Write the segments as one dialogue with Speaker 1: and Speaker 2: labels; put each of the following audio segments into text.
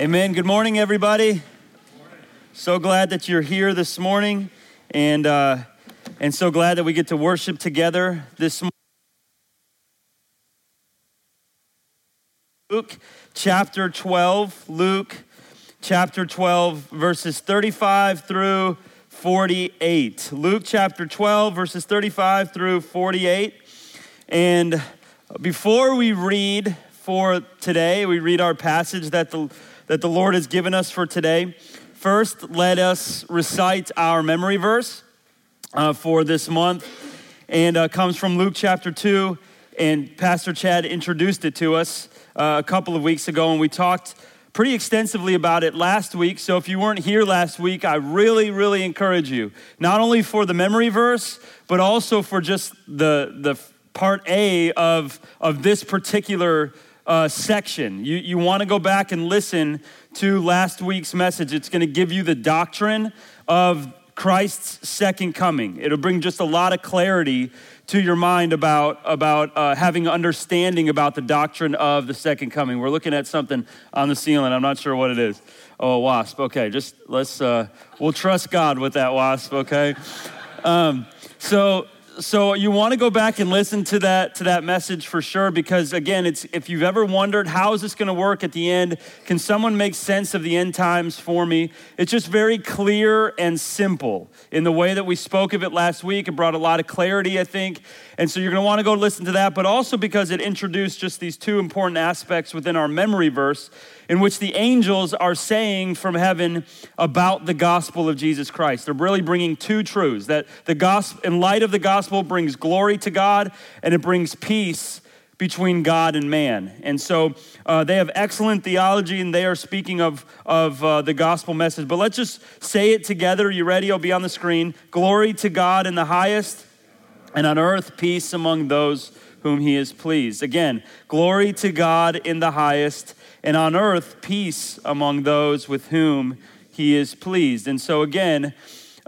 Speaker 1: Amen. Good morning, everybody. So glad that you're here this morning, and uh, and so glad that we get to worship together this morning. Luke chapter 12. Luke chapter 12, verses 35 through 48. Luke chapter 12, verses 35 through 48. And before we read for today, we read our passage that the, that the Lord has given us for today. First, let us recite our memory verse uh, for this month, and uh, comes from Luke chapter 2. And Pastor Chad introduced it to us uh, a couple of weeks ago, and we talked pretty extensively about it last week. So if you weren't here last week, I really, really encourage you, not only for the memory verse, but also for just the, the part A of, of this particular uh, section. You, you want to go back and listen to last week's message. It's going to give you the doctrine of Christ's second coming. It'll bring just a lot of clarity to your mind about, about uh, having understanding about the doctrine of the second coming. We're looking at something on the ceiling. I'm not sure what it is. Oh, a wasp. Okay, just let's, uh, we'll trust God with that wasp, okay? Um, so, so you want to go back and listen to that to that message for sure because again it's if you've ever wondered how is this going to work at the end? Can someone make sense of the end times for me? It's just very clear and simple in the way that we spoke of it last week. It brought a lot of clarity i think and so you're going to want to go listen to that but also because it introduced just these two important aspects within our memory verse in which the angels are saying from heaven about the gospel of Jesus Christ. They're really bringing two truths that the gospel, in light of the gospel, brings glory to God and it brings peace between God and man. And so uh, they have excellent theology and they are speaking of, of uh, the gospel message. But let's just say it together. You ready? It'll be on the screen. Glory to God in the highest, and on earth, peace among those whom he is pleased. Again, glory to God in the highest and on earth peace among those with whom he is pleased. And so, again,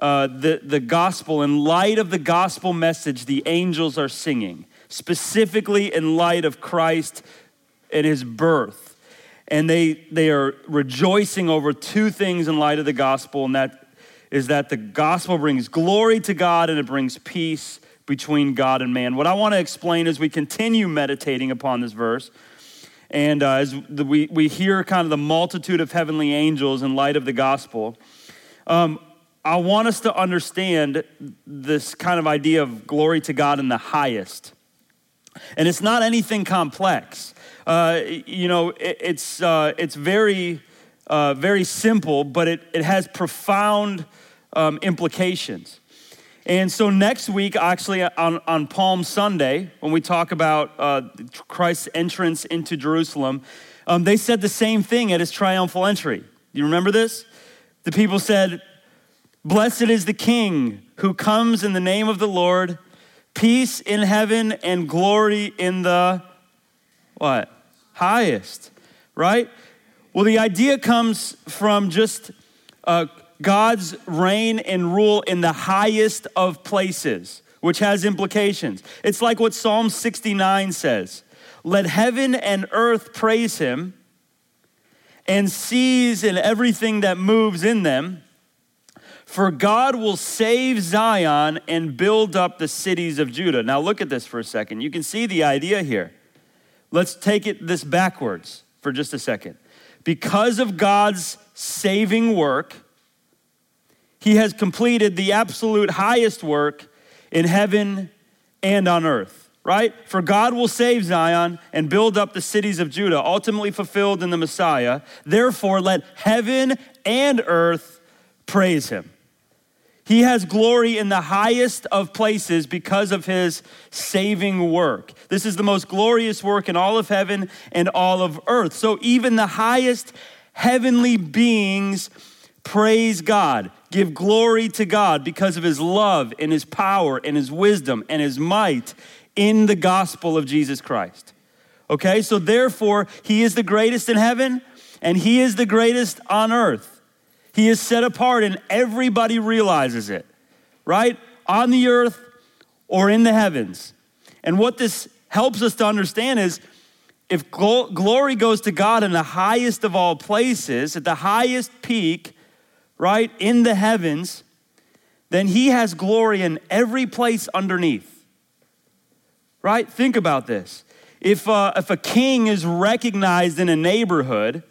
Speaker 1: uh, the, the gospel, in light of the gospel message, the angels are singing, specifically in light of Christ and his birth. And they, they are rejoicing over two things in light of the gospel, and that is that the gospel brings glory to God and it brings peace between God and man. What I want to explain as we continue meditating upon this verse and uh, as the, we, we hear kind of the multitude of heavenly angels in light of the gospel, um, I want us to understand this kind of idea of glory to God in the highest. And it's not anything complex. Uh, you know, it, it's, uh, it's very, uh, very simple, but it, it has profound um, implications. And so next week, actually, on, on Palm Sunday, when we talk about uh, Christ's entrance into Jerusalem, um, they said the same thing at his triumphal entry. You remember this? The people said, Blessed is the King who comes in the name of the Lord, peace in heaven and glory in the what? Highest, right? Well, the idea comes from just uh, God's reign and rule in the highest of places, which has implications. It's like what Psalm 69 says Let heaven and earth praise him, and seas and everything that moves in them. For God will save Zion and build up the cities of Judah. Now, look at this for a second. You can see the idea here. Let's take it this backwards for just a second. Because of God's saving work, he has completed the absolute highest work in heaven and on earth, right? For God will save Zion and build up the cities of Judah, ultimately fulfilled in the Messiah. Therefore, let heaven and earth praise him. He has glory in the highest of places because of his saving work. This is the most glorious work in all of heaven and all of earth. So even the highest heavenly beings praise God, give glory to God because of his love and his power and his wisdom and his might in the gospel of Jesus Christ. Okay, so therefore, he is the greatest in heaven and he is the greatest on earth. He is set apart and everybody realizes it, right? On the earth or in the heavens. And what this helps us to understand is if glory goes to God in the highest of all places, at the highest peak, right, in the heavens, then he has glory in every place underneath. Right? Think about this. If, uh, if a king is recognized in a neighborhood,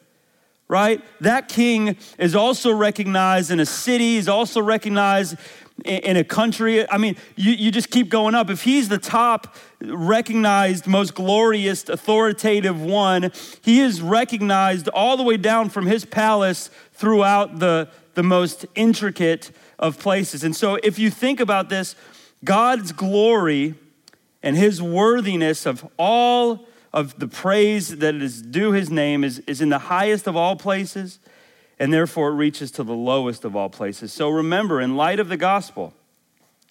Speaker 1: right, that king is also recognized in a city, is also recognized in a country. I mean, you, you just keep going up. If he's the top recognized, most glorious, authoritative one, he is recognized all the way down from his palace throughout the, the most intricate of places. And so, if you think about this, God's glory and his worthiness of all of the praise that is due his name is, is in the highest of all places and therefore it reaches to the lowest of all places. So remember, in light of the gospel,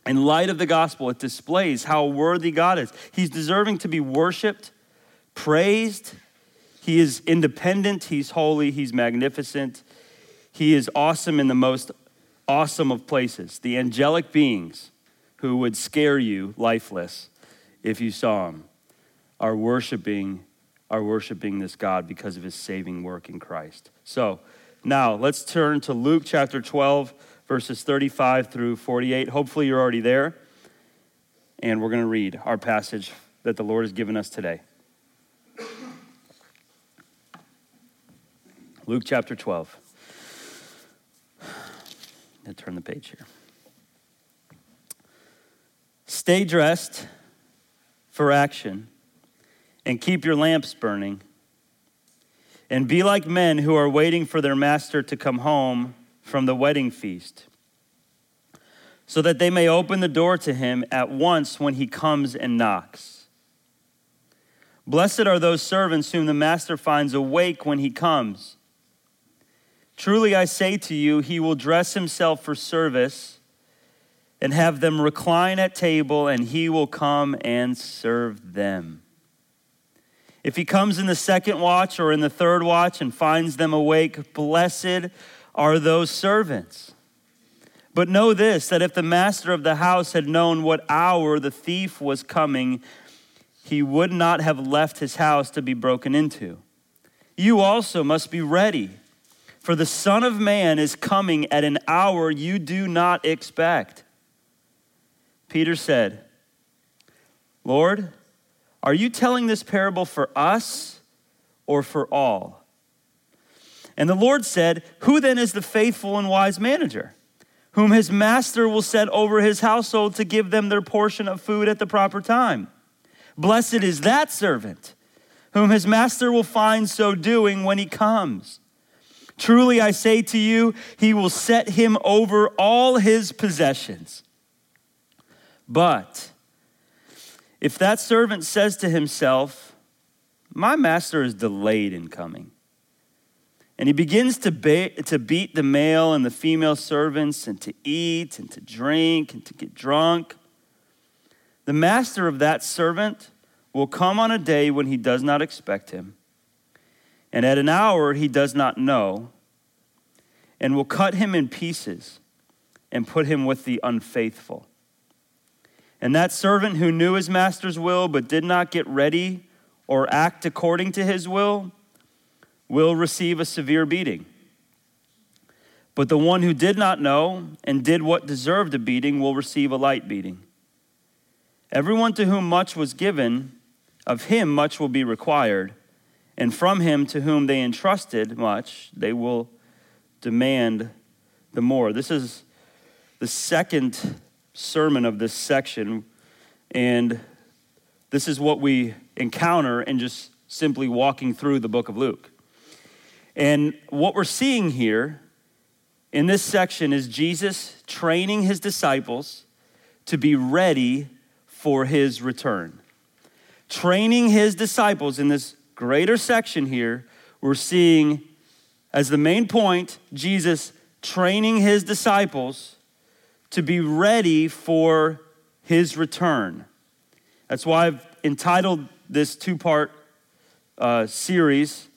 Speaker 1: in light of the gospel, it displays how worthy God is. He's deserving to be worshiped, praised. He is independent, He's holy, He's magnificent. He is awesome in the most awesome of places. The angelic beings who would scare you lifeless if you saw Him are worshiping are worshiping this God because of his saving work in Christ. So, now, let's turn to Luke chapter 12, verses 35 through 48. Hopefully, you're already there. And we're going to read our passage that the Lord has given us today. Luke chapter 12. I turn the page here. Stay dressed for action and keep your lamps burning and be like men who are waiting for their master to come home from the wedding feast, so that they may open the door to him at once when he comes and knocks. Blessed are those servants whom the master finds awake when he comes. Truly I say to you, he will dress himself for service and have them recline at table, and he will come and serve them. If he comes in the second watch or in the third watch and finds them awake, blessed are those servants. But know this that if the master of the house had known what hour the thief was coming, he would not have left his house to be broken into. You also must be ready, for the Son of Man is coming at an hour you do not expect. Peter said, Lord, are you telling this parable for us or for all? And the Lord said, Who then is the faithful and wise manager, whom his master will set over his household to give them their portion of food at the proper time? Blessed is that servant, whom his master will find so doing when he comes. Truly I say to you, he will set him over all his possessions. But if that servant says to himself, My master is delayed in coming, and he begins to, to beat the male and the female servants, and to eat, and to drink, and to get drunk, the master of that servant will come on a day when he does not expect him, and at an hour he does not know, and will cut him in pieces and put him with the unfaithful. And that servant who knew his master's will but did not get ready or act according to his will will receive a severe beating. But the one who did not know and did what deserved a beating will receive a light beating. Everyone to whom much was given, of him much will be required, and from him to whom they entrusted much, they will demand the more. This is the second sermon of this section. And this is what we encounter in just simply walking through the book of Luke. And what we're seeing here in this section is Jesus training his disciples to be ready for his return. Training his disciples in this greater section here, we're seeing as the main point Jesus training his disciples to be ready for his return. That's why I've entitled this two part uh, series,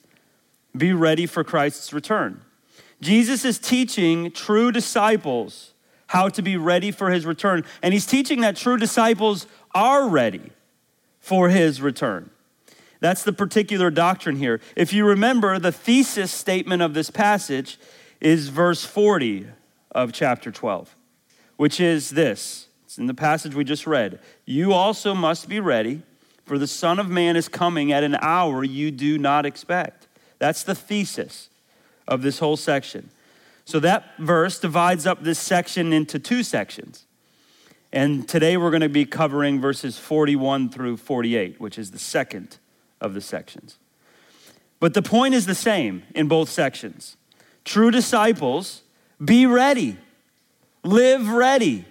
Speaker 1: Be Ready for Christ's Return. Jesus is teaching true disciples how to be ready for his return, and he's teaching that true disciples are ready for his return. That's the particular doctrine here. If you remember, the thesis statement of this passage is verse 40 of chapter 12, which is this it's in the passage we just read. You also must be ready, for the Son of Man is coming at an hour you do not expect. That's the thesis of this whole section. So that verse divides up this section into two sections. And today we're going to be covering verses 41 through 48, which is the second of the sections. But the point is the same in both sections. True disciples, be ready, live ready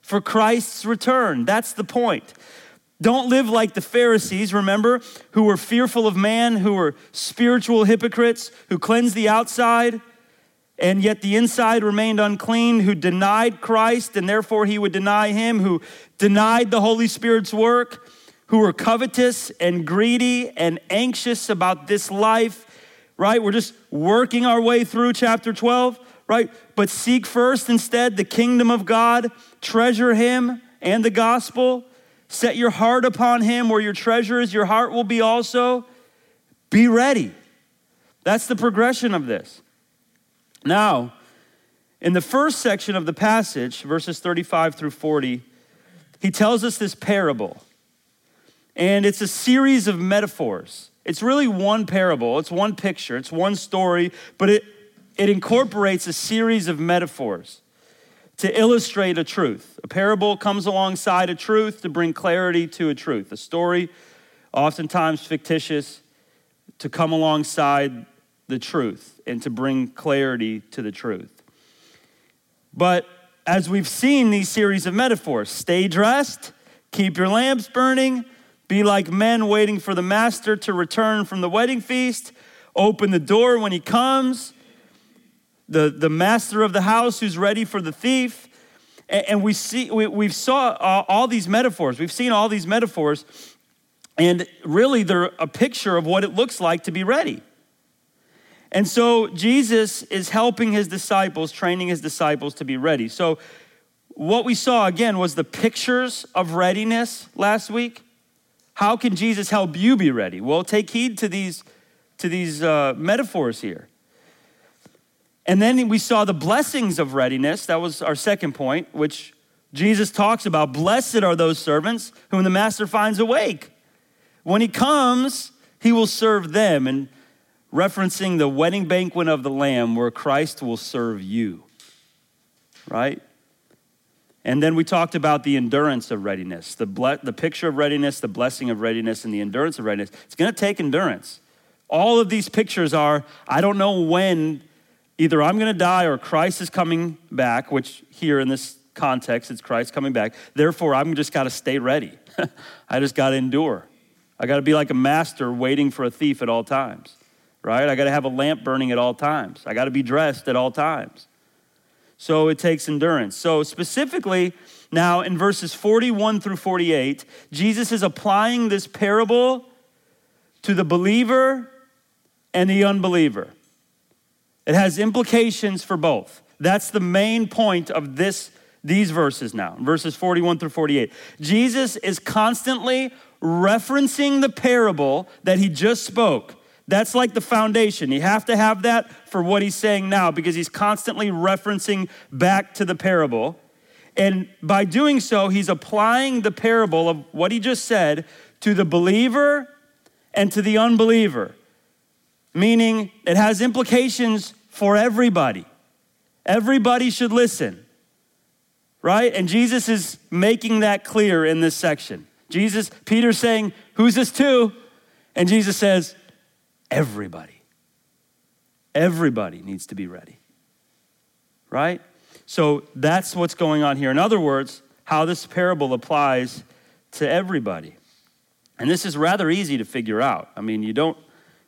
Speaker 1: for Christ's return. That's the point. Don't live like the Pharisees, remember, who were fearful of man, who were spiritual hypocrites, who cleansed the outside, and yet the inside remained unclean, who denied Christ, and therefore he would deny him, who denied the Holy Spirit's work, who are covetous and greedy and anxious about this life, right? We're just working our way through chapter 12, right? But seek first instead the kingdom of God, treasure him and the gospel Set your heart upon him where your treasure is, your heart will be also. Be ready. That's the progression of this. Now, in the first section of the passage, verses 35 through 40, he tells us this parable. And it's a series of metaphors. It's really one parable, it's one picture, it's one story, but it, it incorporates a series of metaphors to illustrate a truth. A parable comes alongside a truth to bring clarity to a truth. A story, oftentimes fictitious, to come alongside the truth and to bring clarity to the truth. But as we've seen these series of metaphors, stay dressed, keep your lamps burning, be like men waiting for the master to return from the wedding feast, open the door when he comes the, the master of the house who's ready for the thief. And, and we see, we, we've saw all, all these metaphors. We've seen all these metaphors. And really, they're a picture of what it looks like to be ready. And so Jesus is helping his disciples, training his disciples to be ready. So, what we saw again was the pictures of readiness last week. How can Jesus help you be ready? Well, take heed to these, to these uh, metaphors here. And then we saw the blessings of readiness. That was our second point, which Jesus talks about. Blessed are those servants whom the master finds awake. When he comes, he will serve them. And referencing the wedding banquet of the Lamb, where Christ will serve you. Right? And then we talked about the endurance of readiness, the, ble- the picture of readiness, the blessing of readiness, and the endurance of readiness. It's going to take endurance. All of these pictures are, I don't know when either I'm going to die or Christ is coming back, which here in this context, it's Christ coming back. Therefore, I'm just got to stay ready. I just got to endure. I got to be like a master waiting for a thief at all times, right? I got to have a lamp burning at all times. I got to be dressed at all times. So it takes endurance. So, specifically, now in verses 41 through 48, Jesus is applying this parable to the believer and the unbeliever. It has implications for both. That's the main point of this these verses now, verses 41 through 48. Jesus is constantly referencing the parable that he just spoke. That's like the foundation. You have to have that for what he's saying now because he's constantly referencing back to the parable. And by doing so, he's applying the parable of what he just said to the believer and to the unbeliever meaning it has implications for everybody. Everybody should listen, right? And Jesus is making that clear in this section. Jesus, Peter's saying, Who's this to? And Jesus says, Everybody. Everybody needs to be ready. right? So that's what's going on here. In other words, how this parable applies to everybody. And this is rather easy to figure out. I mean, you don't,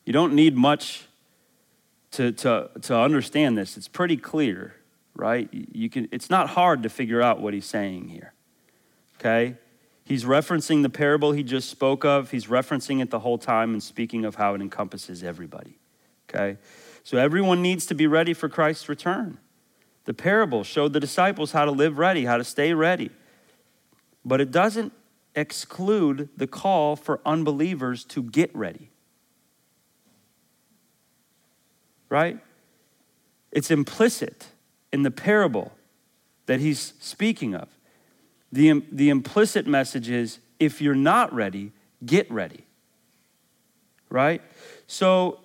Speaker 1: you don't need much to, to, to understand this. It's pretty clear, right? You can, it's not hard to figure out what he's saying here. Okay? He's referencing the parable he just spoke of. He's referencing it the whole time and speaking of how it encompasses everybody. Okay? So everyone needs to be ready for Christ's return. The parable showed the disciples how to live ready, how to stay ready. But it doesn't exclude the call for unbelievers to get ready. Right? It's implicit in the parable that he's speaking of. The, the implicit message is if you're not ready, get ready. Right? So,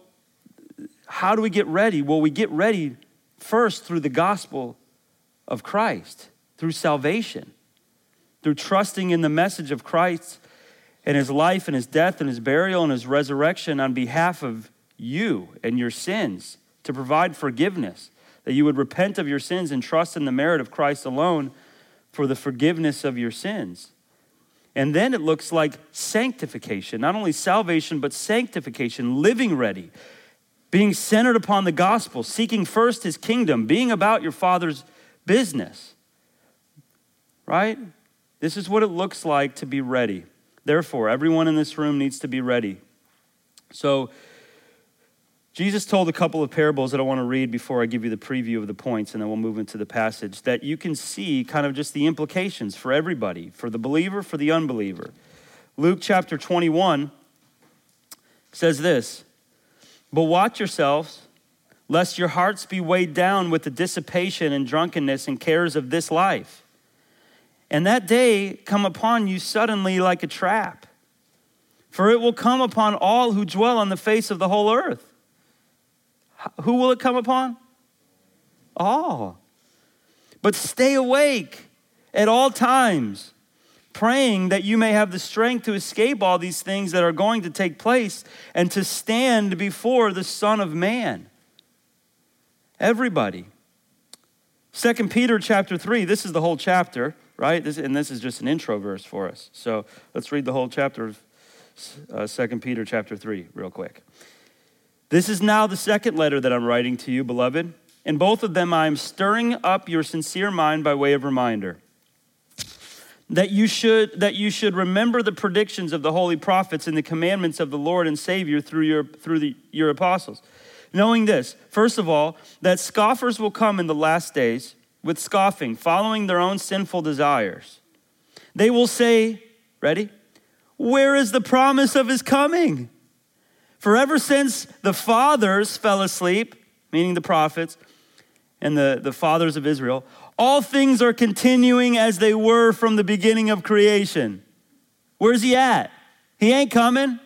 Speaker 1: how do we get ready? Well, we get ready first through the gospel of Christ, through salvation through trusting in the message of Christ and his life and his death and his burial and his resurrection on behalf of you and your sins to provide forgiveness, that you would repent of your sins and trust in the merit of Christ alone for the forgiveness of your sins. And then it looks like sanctification, not only salvation, but sanctification, living ready, being centered upon the gospel, seeking first his kingdom, being about your father's business. Right? This is what it looks like to be ready. Therefore, everyone in this room needs to be ready. So, Jesus told a couple of parables that I want to read before I give you the preview of the points, and then we'll move into the passage that you can see kind of just the implications for everybody, for the believer, for the unbeliever. Luke chapter 21 says this But watch yourselves, lest your hearts be weighed down with the dissipation and drunkenness and cares of this life and that day come upon you suddenly like a trap. For it will come upon all who dwell on the face of the whole earth. Who will it come upon? All. But stay awake at all times, praying that you may have the strength to escape all these things that are going to take place and to stand before the Son of Man. Everybody. Second Peter chapter 3, this is the whole chapter right? This, and this is just an intro verse for us. So let's read the whole chapter of uh, 2 Peter chapter 3 real quick. This is now the second letter that I'm writing to you, beloved. In both of them, I am stirring up your sincere mind by way of reminder that you should that you should remember the predictions of the holy prophets and the commandments of the Lord and Savior through your through the, your apostles. Knowing this, first of all, that scoffers will come in the last days with scoffing, following their own sinful desires. They will say, Ready? Where is the promise of his coming? For ever since the fathers fell asleep, meaning the prophets and the, the fathers of Israel, all things are continuing as they were from the beginning of creation. Where's he at? He ain't coming.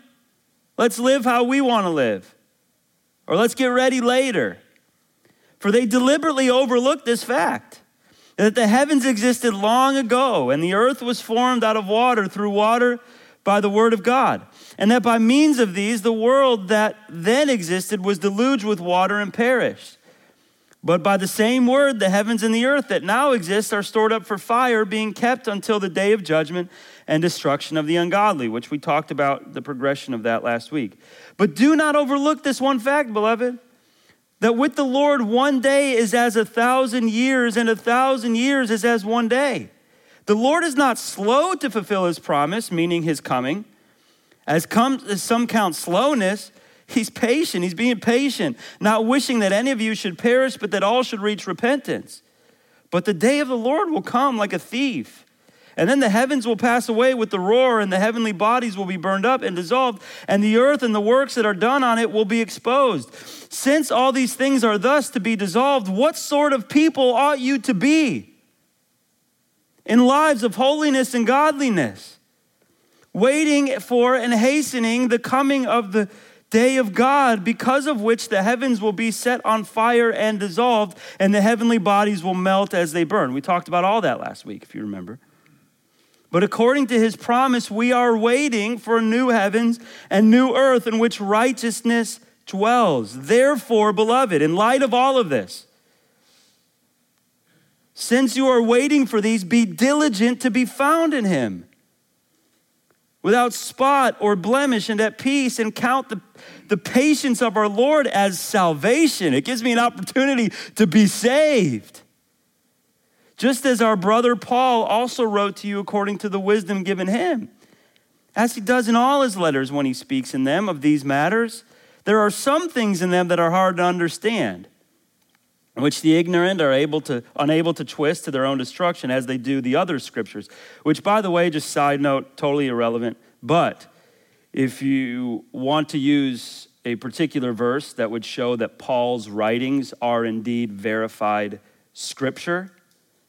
Speaker 1: Let's live how we want to live. Or let's get ready later. For they deliberately overlooked this fact that the heavens existed long ago, and the earth was formed out of water through water by the word of God, and that by means of these, the world that then existed was deluged with water and perished. But by the same word, the heavens and the earth that now exist are stored up for fire, being kept until the day of judgment and destruction of the ungodly, which we talked about the progression of that last week. But do not overlook this one fact, beloved that with the Lord, one day is as a thousand years, and a thousand years is as one day. The Lord is not slow to fulfill his promise, meaning his coming. As, come, some count slowness, he's patient. He's being patient, not wishing that any of you should perish, but that all should reach repentance. But the day of the Lord will come like a thief. And then the heavens will pass away with the roar, and the heavenly bodies will be burned up and dissolved, and the earth and the works that are done on it will be exposed. Since all these things are thus to be dissolved, what sort of people ought you to be? In lives of holiness and godliness, waiting for and hastening the coming of the day of God, because of which the heavens will be set on fire and dissolved, and the heavenly bodies will melt as they burn. We talked about all that last week, if you remember. But according to his promise, we are waiting for new heavens and new earth in which righteousness dwells. Therefore, beloved, in light of all of this, Since you are waiting for these, be diligent to be found in him, without spot or blemish and at peace, and count the, the patience of our Lord as salvation. It gives me an opportunity to be saved. Just as our brother Paul also wrote to you according to the wisdom given him, as he does in all his letters when he speaks in them of these matters. There are some things in them that are hard to understand which the ignorant are able to, unable to twist to their own destruction as they do the other scriptures, which, by the way, just side note, totally irrelevant. But if you want to use a particular verse that would show that Paul's writings are indeed verified scripture,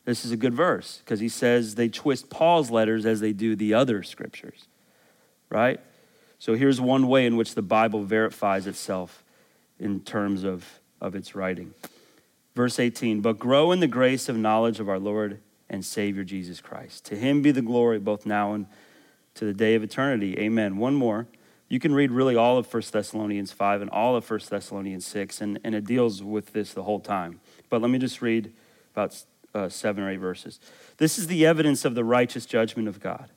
Speaker 1: this is a good verse because he says they twist Paul's letters as they do the other scriptures, right? So here's one way in which the Bible verifies itself in terms of, of its writing. Verse 18, but grow in the grace of knowledge of our Lord and Savior Jesus Christ. To him be the glory both now and to the day of eternity. Amen. One more. You can read really all of 1 Thessalonians 5 and all of 1 Thessalonians 6, and, and it deals with this the whole time. But let me just read about uh, seven or eight verses. This is the evidence of the righteous judgment of God,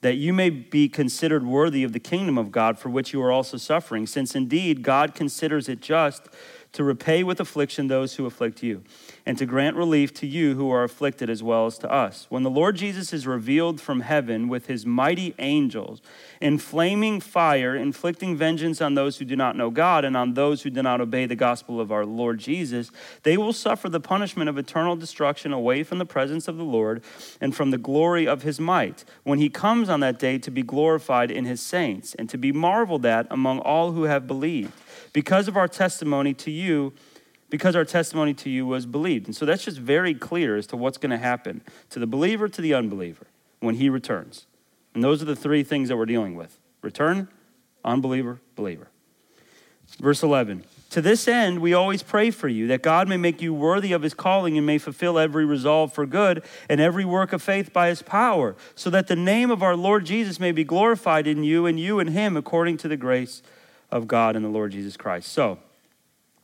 Speaker 1: that you may be considered worthy of the kingdom of God for which you are also suffering, since indeed God considers it just to repay with affliction those who afflict you, and to grant relief to you who are afflicted as well as to us. When the Lord Jesus is revealed from heaven with his mighty angels in flaming fire, inflicting vengeance on those who do not know God and on those who do not obey the gospel of our Lord Jesus, they will suffer the punishment of eternal destruction away from the presence of the Lord and from the glory of his might, when he comes on that day to be glorified in his saints and to be marveled at among all who have believed because of our testimony to you, because our testimony to you was believed. And so that's just very clear as to what's going to happen to the believer, to the unbeliever when he returns. And those are the three things that we're dealing with return, unbeliever, believer. Verse 11 To this end, we always pray for you, that God may make you worthy of his calling and may fulfill every resolve for good and every work of faith by his power, so that the name of our Lord Jesus may be glorified in you and you in him according to the grace of God and the Lord Jesus Christ. So,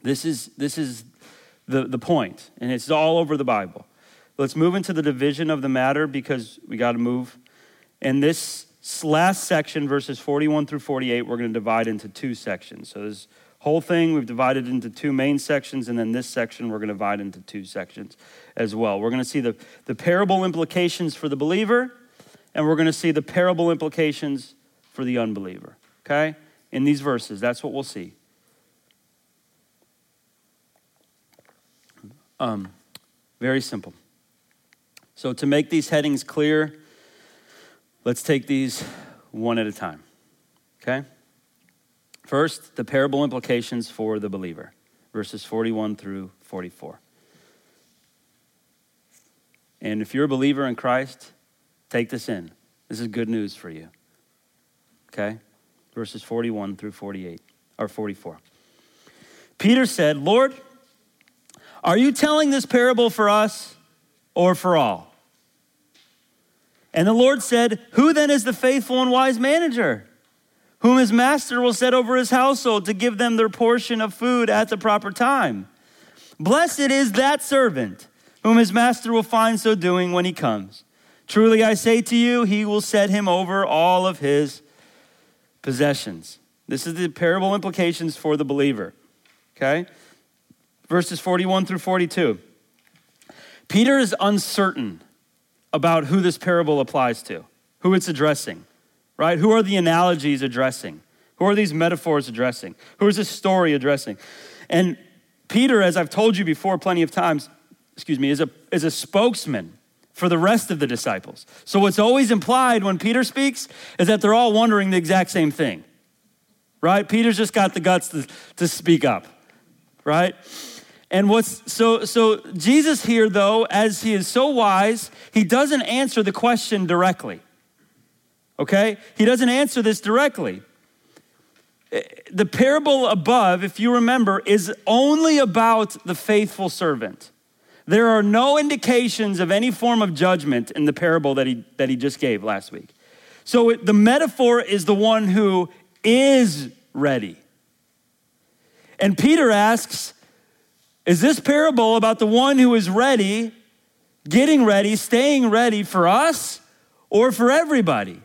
Speaker 1: this is, this is the, the point, and it's all over the Bible. Let's move into the division of the matter because we got to move. And this last section, verses 41 through 48, we're going to divide into two sections. So, this whole thing we've divided into two main sections, and then this section we're going to divide into two sections as well. We're going to see the, the parable implications for the believer, and we're going to see the parable implications for the unbeliever. Okay? In these verses. That's what we'll see. Um, very simple. So, to make these headings clear, let's take these one at a time. Okay? First, the parable implications for the believer, verses 41 through 44. And if you're a believer in Christ, take this in. This is good news for you. Okay? Verses 41 through 48 or 44. Peter said, Lord, are you telling this parable for us or for all? And the Lord said, Who then is the faithful and wise manager, whom his master will set over his household to give them their portion of food at the proper time? Blessed is that servant whom his master will find so doing when he comes. Truly I say to you, he will set him over all of his possessions. This is the parable implications for the believer. Okay? Verses 41 through 42. Peter is uncertain about who this parable applies to, who it's addressing, right? Who are the analogies addressing? Who are these metaphors addressing? Who is this story addressing? And Peter, as I've told you before plenty of times, excuse me, is a, is a spokesman for the rest of the disciples. So, what's always implied when Peter speaks is that they're all wondering the exact same thing, right? Peter's just got the guts to, to speak up, right? And what's so so Jesus here though as he is so wise, he doesn't answer the question directly. Okay? He doesn't answer this directly. The parable above, if you remember, is only about the faithful servant. There are no indications of any form of judgment in the parable that he, that he just gave last week. So it, the metaphor is the one who is ready. And Peter asks, Is this parable about the one who is ready getting ready, staying ready for us or for everybody?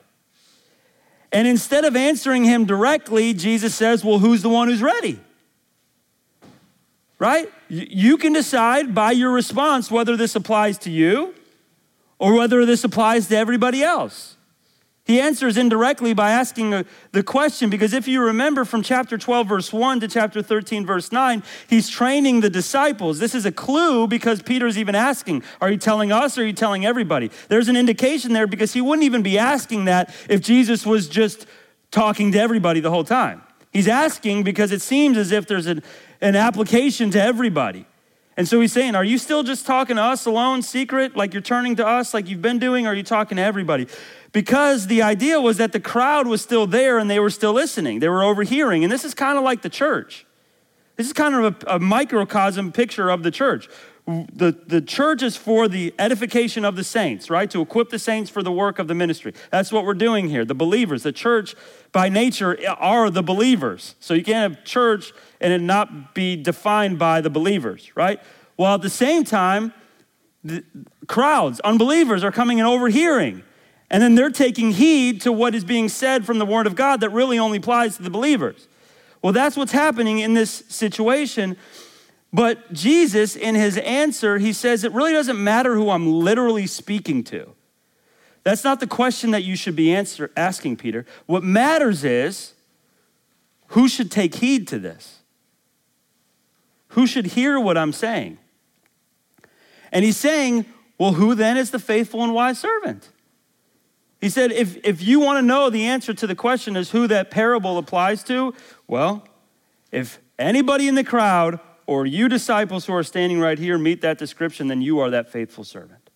Speaker 1: And instead of answering him directly, Jesus says, Well, who's the one who's ready? Right? You can decide by your response whether this applies to you or whether this applies to everybody else. He answers indirectly by asking uh, the question because if you remember from chapter 12, verse 1 to chapter 13, verse 9, he's training the disciples. This is a clue because Peter's even asking, Are you telling us or are you telling everybody? There's an indication there because he wouldn't even be asking that if Jesus was just talking to everybody the whole time. He's asking because it seems as if there's an, an application to everybody. And so he's saying, Are you still just talking to us alone, secret, like you're turning to us like you've been doing, or are you talking to everybody? because the idea was that the crowd was still there and they were still listening. They were overhearing. And this is kind of like the church. This is kind of a, a microcosm picture of the church. The, the church is for the edification of the saints, right? To equip the saints for the work of the ministry. That's what we're doing here. The believers, the church by nature are the believers. So you can't have church and it not be defined by the believers, right? While at the same time, the crowds, unbelievers, are coming and overhearing. And then they're taking heed to what is being said from the Word of God that really only applies to the believers. Well, that's what's happening in this situation. But Jesus, in his answer, he says it really doesn't matter who I'm literally speaking to. That's not the question that you should be answer, asking, Peter. What matters is who should take heed to this? Who should hear what I'm saying? And he's saying, well, who then is the faithful and wise servant? He said, if, if you want to know the answer to the question is who that parable applies to, well, if anybody in the crowd or you disciples who are standing right here meet that description, then you are that faithful servant.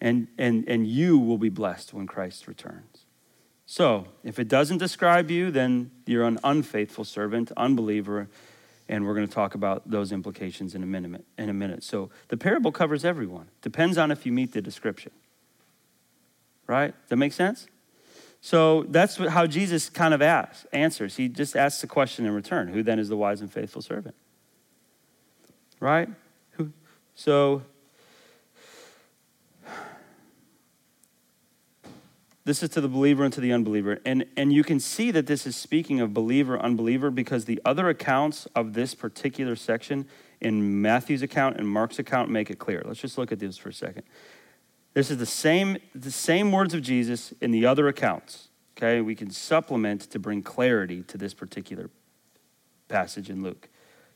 Speaker 1: And, and, and you will be blessed when Christ returns. So, if it doesn't describe you, then you're an unfaithful servant, unbeliever, and we're going to talk about those implications in a minute. In a minute. So, the parable covers everyone. Depends on if you meet the description right? Does that make sense? So that's how Jesus kind of asks, answers. He just asks the question in return Who then is the wise and faithful servant? Right? So this is to the believer and to the unbeliever. And, and you can see that this is speaking of believer, unbeliever, because the other accounts of this particular section in Matthew's account and Mark's account make it clear. Let's just look at this for a second. This is the same, the same words of Jesus in the other accounts. Okay, we can supplement to bring clarity to this particular passage in Luke.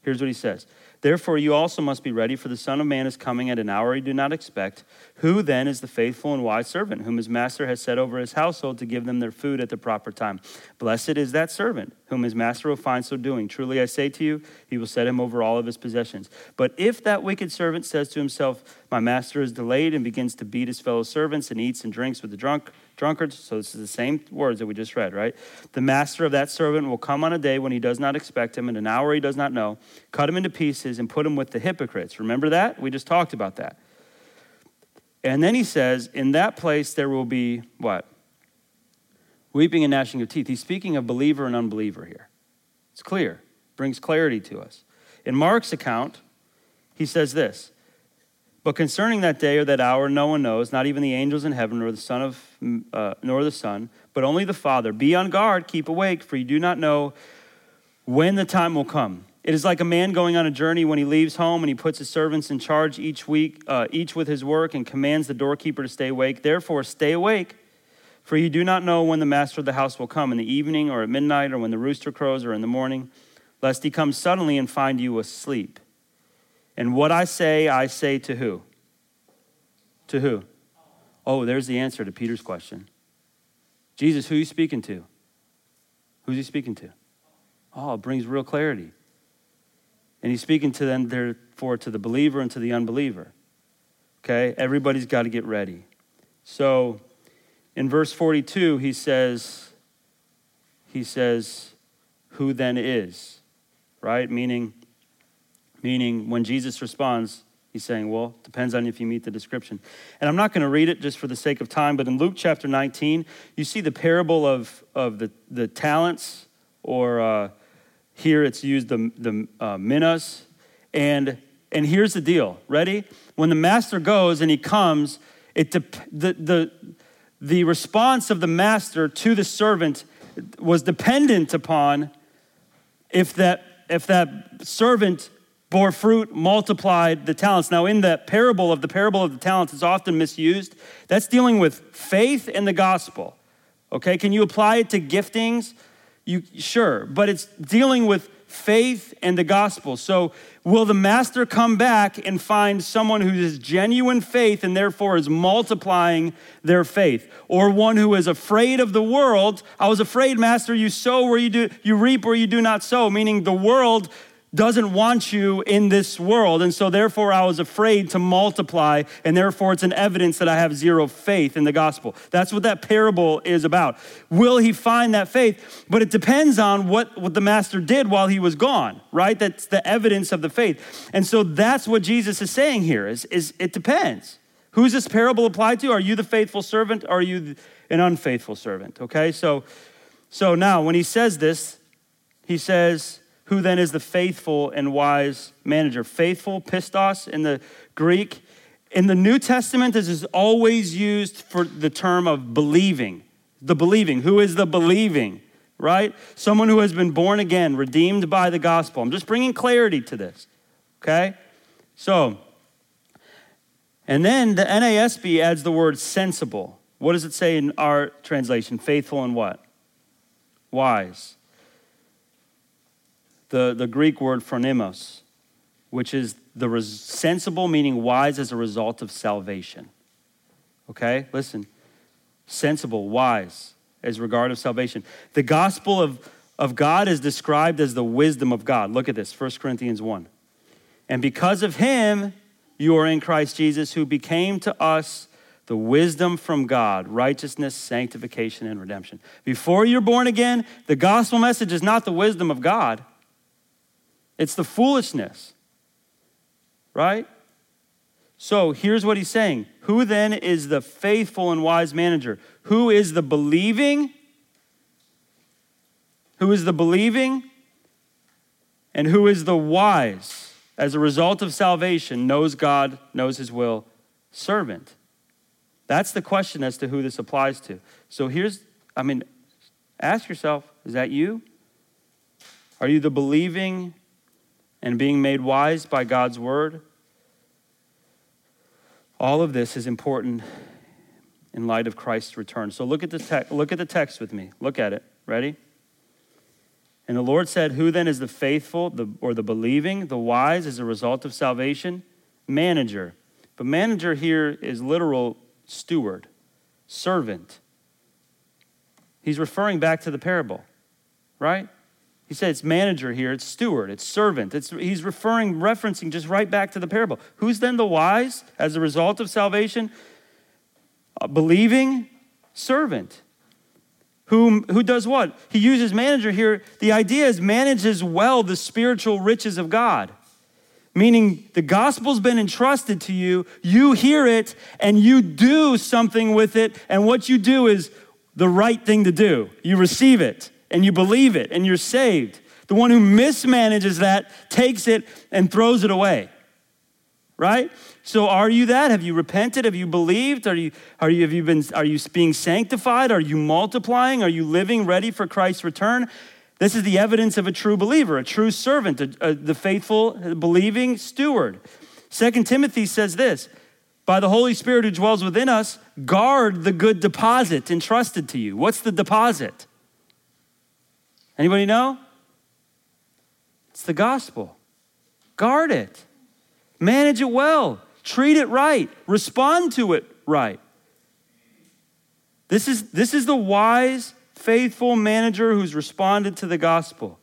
Speaker 1: Here's what he says Therefore, you also must be ready, for the Son of Man is coming at an hour you do not expect. Who then is the faithful and wise servant, whom his master has set over his household to give them their food at the proper time? Blessed is that servant, whom his master will find so doing. Truly I say to you, he will set him over all of his possessions. But if that wicked servant says to himself, My master is delayed, and begins to beat his fellow servants, and eats and drinks with the drunk, drunkards. So this is the same words that we just read, right? The master of that servant will come on a day when he does not expect him, in an hour he does not know, cut him into pieces and put him with the hypocrites. Remember that? We just talked about that. And then he says, in that place there will be what? Weeping and gnashing of teeth. He's speaking of believer and unbeliever here. It's clear, brings clarity to us. In Mark's account, he says this but concerning that day or that hour, no one knows, not even the angels in heaven, nor the Son of, uh, nor the Son, but only the Father. Be on guard, keep awake, for you do not know when the time will come. It is like a man going on a journey when he leaves home and he puts his servants in charge each week, uh, each with his work, and commands the doorkeeper to stay awake. Therefore, stay awake, for you do not know when the master of the house will come in the evening or at midnight or when the rooster crows or in the morning, lest he come suddenly and find you asleep. And what I say, I say to who? To who? Oh, there's the answer to Peter's question. Jesus, who are you speaking to? Who's he speaking to? Oh, it brings real clarity. And he's speaking to them, therefore, to the believer and to the unbeliever. Okay? Everybody's got to get ready. So in verse 42, he says, he says, who then is, right? Meaning, Meaning, when Jesus responds, he's saying, well, depends on if you meet the description. And I'm not going to read it just for the sake of time, but in Luke chapter 19, you see the parable of, of the, the talents, or uh, here it's used the, the uh, minas. And, and here's the deal ready? when the master goes and he comes, it dep the, the, the response of the master to the servant was dependent upon if that, if that servant bore fruit, multiplied the talents. Now, in the parable of the parable of the talents, it's often misused. That's dealing with faith and the gospel. Okay, can you apply it to giftings? You sure, but it's dealing with faith and the gospel. So, will the master come back and find someone who has genuine faith and therefore is multiplying their faith? Or one who is afraid of the world? I was afraid, master, you sow where you do you reap where you do not sow, meaning the world doesn't want you in this world. And so, therefore, I was afraid to multiply, and therefore, it's an evidence that I have zero faith in the gospel. That's what that parable is about. Will he find that faith? But it depends on what, what the master did while he was gone, right? That's the evidence of the faith. And so, that's what Jesus is saying here is, is it depends. Who's this parable applied to? Are you the faithful servant? Are you an unfaithful servant? Okay, so, so now when he says this, he says, who then is the faithful and wise manager? Faithful, pistos in the Greek. In the New Testament, this is always used for the term of believing. The believing. Who is the believing? Right? Someone who has been born again, redeemed by the gospel. I'm just bringing clarity to this. Okay? So, and then the NASB adds the word sensible. What does it say in our translation? Faithful and what? Wise the, the Greek word phronimos, which is the res- sensible, meaning wise as a result of salvation. Okay, listen. Sensible, wise as regard of salvation. The gospel of, of God is described as the wisdom of God. Look at this, 1 Corinthians 1. And because of him, you are in Christ Jesus, who became to us the wisdom from God, righteousness, sanctification, and redemption. Before you're born again, the gospel message is not the wisdom of God. It's the foolishness, right? So here's what he's saying Who then is the faithful and wise manager? Who is the believing? Who is the believing? And who is the wise? As a result of salvation, knows God, knows his will, servant. That's the question as to who this applies to. So here's, I mean, ask yourself is that you? Are you the believing and being made wise by God's word. All of this is important in light of Christ's return. So look at the te- look at the text with me. Look at it. Ready? And the Lord said, "Who then is the faithful, the, or the believing, the wise as a result of salvation? Manager." But manager here is literal steward, servant. He's referring back to the parable, right? He said it's manager here, it's steward, it's servant. It's, he's referring, referencing just right back to the parable. Who's then the wise as a result of salvation? A believing servant. Whom, who does what? He uses manager here. The idea is manages well the spiritual riches of God. Meaning the gospel's been entrusted to you, you hear it, and you do something with it, and what you do is the right thing to do. You receive it and you believe it and you're saved. The one who mismanages that takes it and throws it away. Right? So are you that? Have you repented? Have you believed? Are you, are you, have you been, are you being sanctified? Are you multiplying? Are you living ready for Christ's return? This is the evidence of a true believer, a true servant, a, a, the faithful, believing steward. Second Timothy says this by the Holy Spirit who dwells within us, guard the good deposit entrusted to you. What's the deposit? Anybody know? It's the gospel. Guard it. Manage it well. Treat it right. Respond to it right. This is, this is the wise, faithful manager who's responded to the gospel.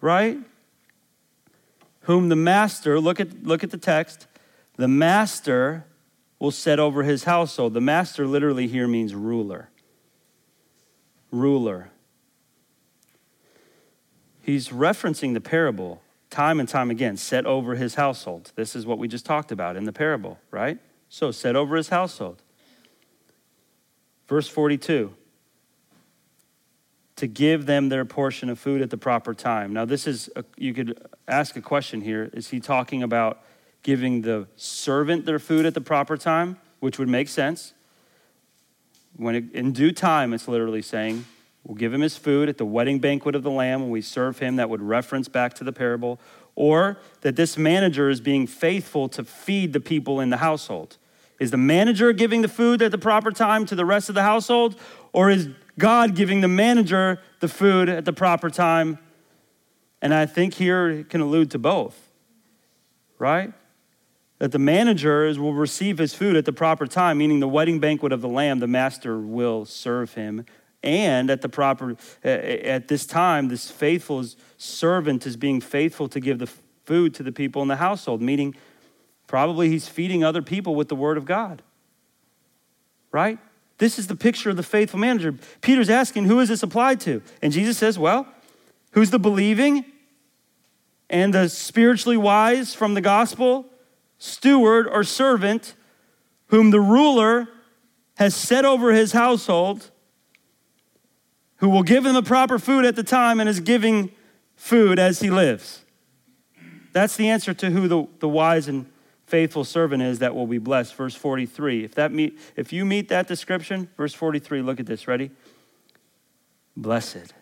Speaker 1: Right? Whom the master, look at, look at the text, the master will set over his household. The master literally here means ruler. Ruler he's referencing the parable time and time again set over his household. This is what we just talked about in the parable, right? So, set over his household. Verse 42 to give them their portion of food at the proper time. Now, this is, a, you could ask a question here. Is he talking about giving the servant their food at the proper time, which would make sense. When it, in due time, it's literally saying, we'll give him his food at the wedding banquet of the Lamb when we serve him. That would reference back to the parable. Or that this manager is being faithful to feed the people in the household. Is the manager giving the food at the proper time to the rest of the household? Or is God giving the manager the food at the proper time? And I think here it can allude to both, right? That the manager is, will receive his food at the proper time, meaning the wedding banquet of the Lamb, the master will serve him. And at the proper, at this time, this faithful servant is being faithful to give the food to the people in the household, meaning probably he's feeding other people with the word of God. Right? This is the picture of the faithful manager. Peter's asking, who is this applied to? And Jesus says, well, who's the believing and the spiritually wise from the gospel? Steward or servant whom the ruler has set over his household who will give him the proper food at the time and is giving food as he lives. That's the answer to who the, the wise and faithful servant is that will be blessed. Verse 43. If, that meet, if you meet that description, verse 43, look at this. Ready? Blessed.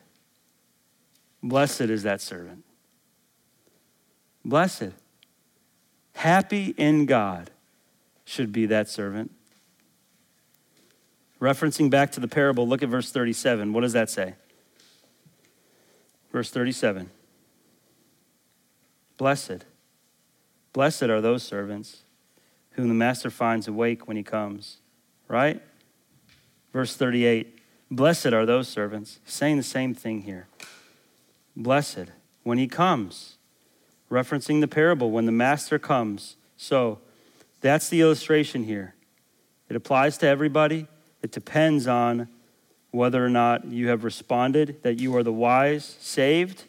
Speaker 1: Blessed is that servant. Blessed. Happy in God should be that servant. Referencing back to the parable, look at verse 37. What does that say? Verse 37. Blessed. Blessed are those servants whom the master finds awake when he comes. Right? Verse 38. Blessed are those servants. saying the same thing here. Blessed when he comes. Referencing the parable, when the master comes. So that's the illustration here. It applies to everybody. It depends on whether or not you have responded, that you are the wise, saved,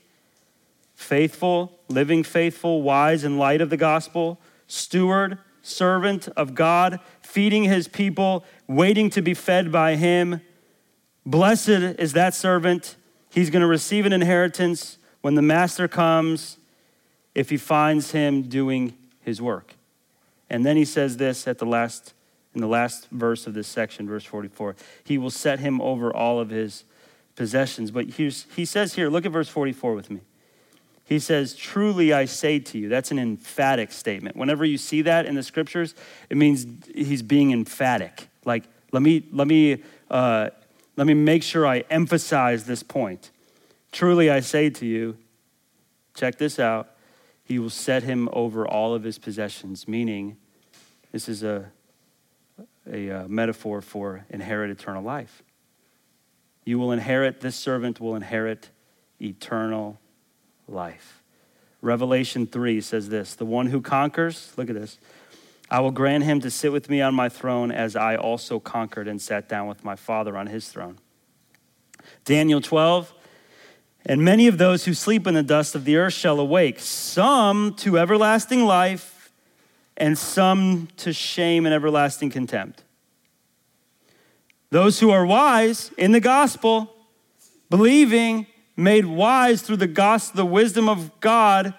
Speaker 1: faithful, living faithful, wise in light of the gospel, steward, servant of God, feeding his people, waiting to be fed by him. Blessed is that servant. He's going to receive an inheritance when the master comes if he finds him doing his work. And then he says this at the last in the last verse of this section, verse 44. He will set him over all of his possessions. But he says here, look at verse 44 with me. He says, Truly I say to you. That's an emphatic statement. Whenever you see that in the scriptures, it means he's being emphatic. Like, let me, let me, uh, let me make sure I emphasize this point. Truly I say to you, check this out, he will set him over all of his possessions, meaning this is a a uh, metaphor for inherit eternal life. You will inherit, this servant will inherit eternal life. Revelation 3 says this The one who conquers, look at this, I will grant him to sit with me on my throne as I also conquered and sat down with my Father on his throne. Daniel 12, and many of those who sleep in the dust of the earth shall awake, some to everlasting life and some to shame and everlasting contempt. Those who are wise in the gospel, believing, made wise through the gospel, the wisdom of God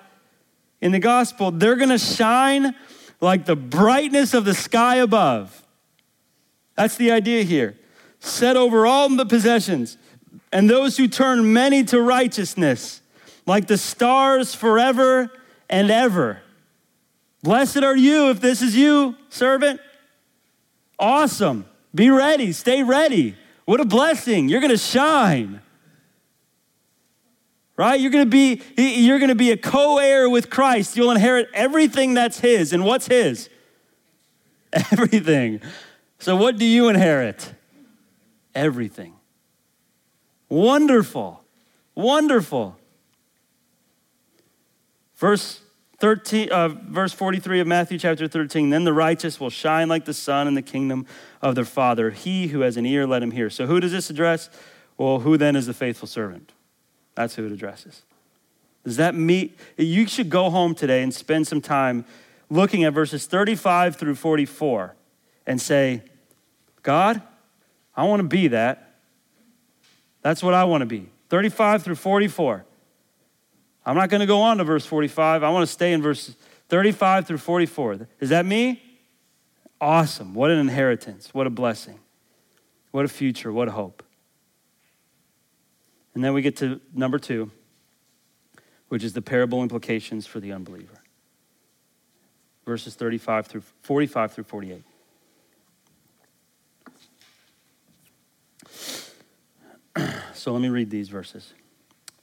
Speaker 1: in the gospel, they're going to shine like the brightness of the sky above. That's the idea here. Set over all the possessions, and those who turn many to righteousness, like the stars forever and ever. Blessed are you if this is you, servant. Awesome. Be ready. Stay ready. What a blessing. You're going to shine. Right? You're going to be you're going to be a co-heir with Christ. You'll inherit everything that's his. And what's his? Everything. So what do you inherit? Everything. Wonderful. Wonderful. Verse 13, uh, verse 43 of Matthew chapter 13. Then the righteous will shine like the sun in the kingdom of their Father. He who has an ear, let him hear. So, who does this address? Well, who then is the faithful servant? That's who it addresses. Does that meet? You should go home today and spend some time looking at verses 35 through 44 and say, God, I want to be that. That's what I want to be. 35 through 44. I'm not going to go on to verse 45. I want to stay in verse 35 through 44. Is that me? Awesome. What an inheritance. What a blessing. What a future. What a hope. And then we get to number two, which is the parable implications for the unbeliever. Verses 35 through 45 through 48. So let me read these verses.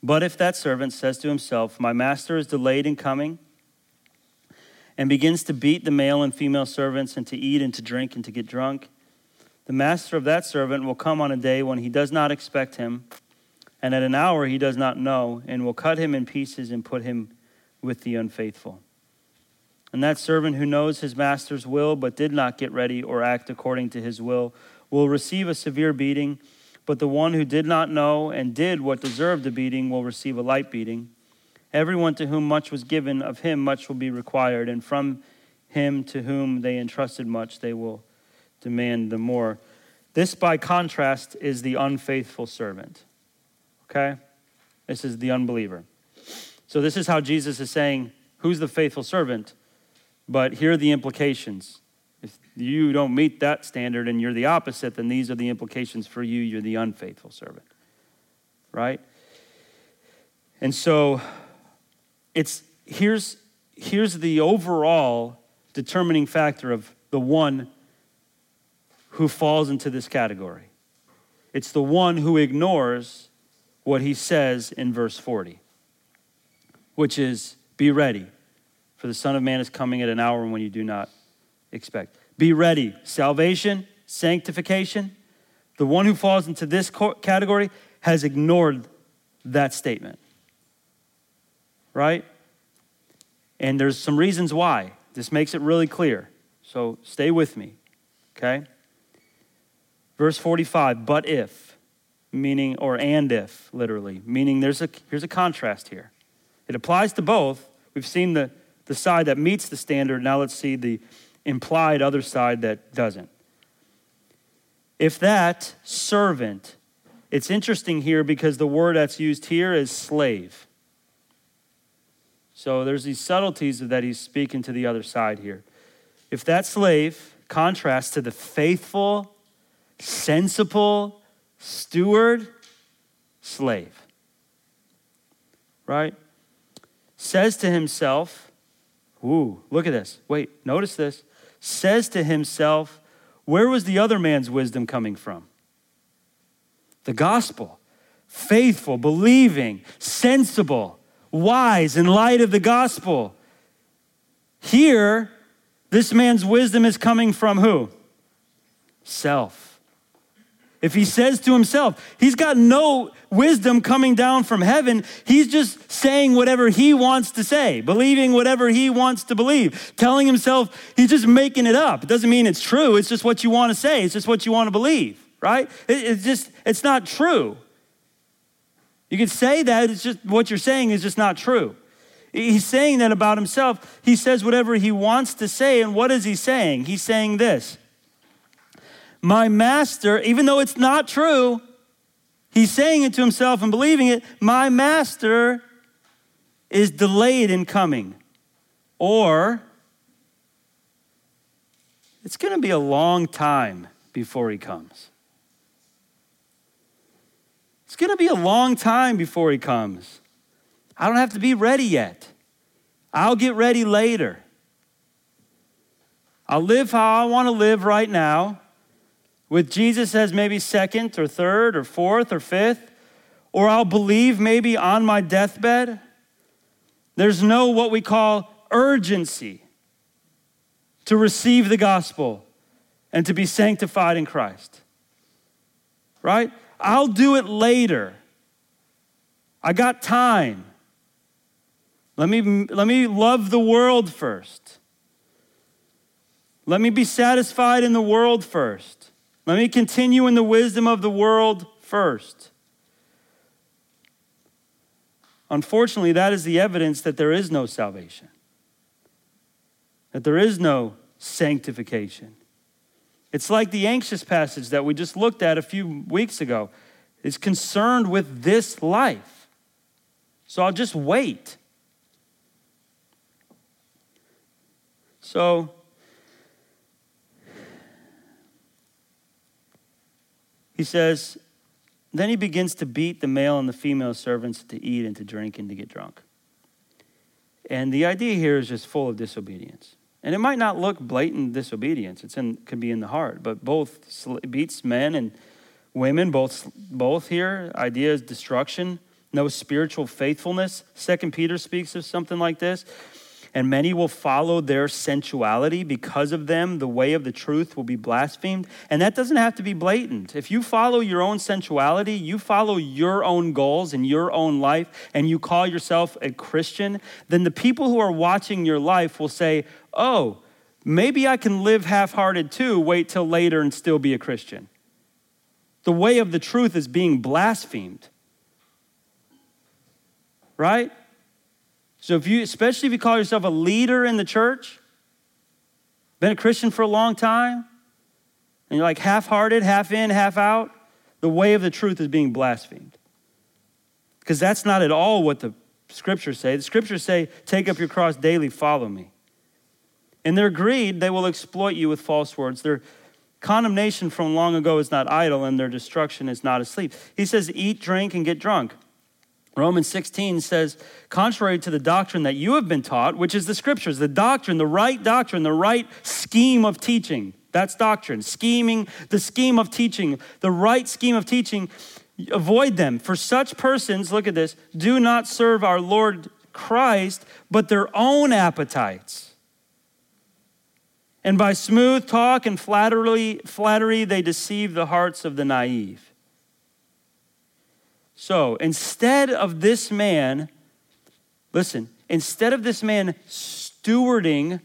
Speaker 1: But if that servant says to himself, My master is delayed in coming, and begins to beat the male and female servants, and to eat and to drink and to get drunk, the master of that servant will come on a day when he does not expect him, and at an hour he does not know, and will cut him in pieces and put him with the unfaithful. And that servant who knows his master's will but did not get ready or act according to his will will receive a severe beating. But the one who did not know and did what deserved a beating will receive a light beating. Everyone to whom much was given, of him much will be required, and from him to whom they entrusted much, they will demand the more. This, by contrast, is the unfaithful servant. Okay? This is the unbeliever. So, this is how Jesus is saying, Who's the faithful servant? But here are the implications. If you don't meet that standard and you're the opposite, then these are the implications for you. You're the unfaithful servant. Right? And so it's here's here's the overall determining factor of the one who falls into this category. It's the one who ignores what he says in verse 40, which is be ready, for the Son of Man is coming at an hour when you do not expect. Be ready. Salvation, sanctification. The one who falls into this category has ignored that statement. Right? And there's some reasons why. This makes it really clear. So stay with me. Okay? Verse 45, but if, meaning, or and if, literally, meaning there's a, here's a contrast here. It applies to both. We've seen the, the side that meets the standard. Now let's see the implied other side that doesn't. If that servant, it's interesting here because the word that's used here is slave. So there's these subtleties that he's speaking to the other side here. If that slave contrasts to the faithful, sensible steward, slave, right? Says to himself, Ooh, look at this. Wait, notice this says to himself, Where was the other man's wisdom coming from? The gospel. Faithful, believing, sensible, wise in light of the gospel. Here, this man's wisdom is coming from who? Self. If he says to himself, he's got no wisdom coming down from heaven, he's just saying whatever he wants to say, believing whatever he wants to believe, telling himself he's just making it up. It doesn't mean it's true, it's just what you want to say, it's just what you want to believe, right? It, it's just, it's not true. You could say that, it's just what you're saying is just not true. He's saying that about himself. He says whatever he wants to say, and what is he saying? He's saying this my master, even though it's not true, he's saying it to himself and believing it, my master is delayed in coming. Or it's going to be a long time before he comes. It's going to be a long time before he comes. I don't have to be ready yet. I'll get ready later. I'll live how I want to live right now with Jesus as maybe second or third or fourth or fifth, or I'll believe maybe on my deathbed. There's no what we call urgency to receive the gospel and to be sanctified in Christ. Right? I'll do it later. I got time. Let me, let me love the world first. Let me be satisfied in the world first. Let me continue in the wisdom of the world first. Unfortunately, that is the evidence that there is no salvation, that there is no sanctification. It's like the anxious passage that we just looked at a few weeks ago. It's concerned with this life. So I'll just wait. So, he says, then he begins to beat the male and the female servants to eat and to drink and to get drunk. And the idea here is just full of disobedience. And it might not look blatant disobedience. In could be in the heart, but both sl- beats men and women both both here idea is destruction, no spiritual faithfulness. Second Peter speaks of something like this and many will follow their sensuality. Because of them, the way of the truth will be blasphemed. And that doesn't have to be blatant. If you follow your own sensuality, you follow your own goals in your own life, and you call yourself a Christian, then the people who are watching your life will say, oh, maybe I can live half hearted too, wait till later and still be a Christian. The way of the truth is being blasphemed. Right? So if you, especially if you call yourself a leader in the church, been a Christian for a long time, and you're like half-hearted, half in, half out, the way of the truth is being blasphemed. Because that's not at all what the scriptures say. The scriptures say, take up your cross daily, follow me. In their greed, they will exploit you with false words. Their condemnation from long ago is not idle, and their destruction is not asleep. He says, eat, drink, and get drunk. Romans 16 says, contrary to the doctrine that you have been taught, which is the scriptures, the doctrine, the right doctrine, the right scheme of teaching. That's doctrine. Scheming, the scheme of teaching, the right scheme of teaching, avoid them. For such persons, look at this, do not serve our Lord Christ, but their own appetites. And by smooth talk and flattery, flattery they deceive the hearts of the naive. So instead of this man, listen, instead of this man stewarding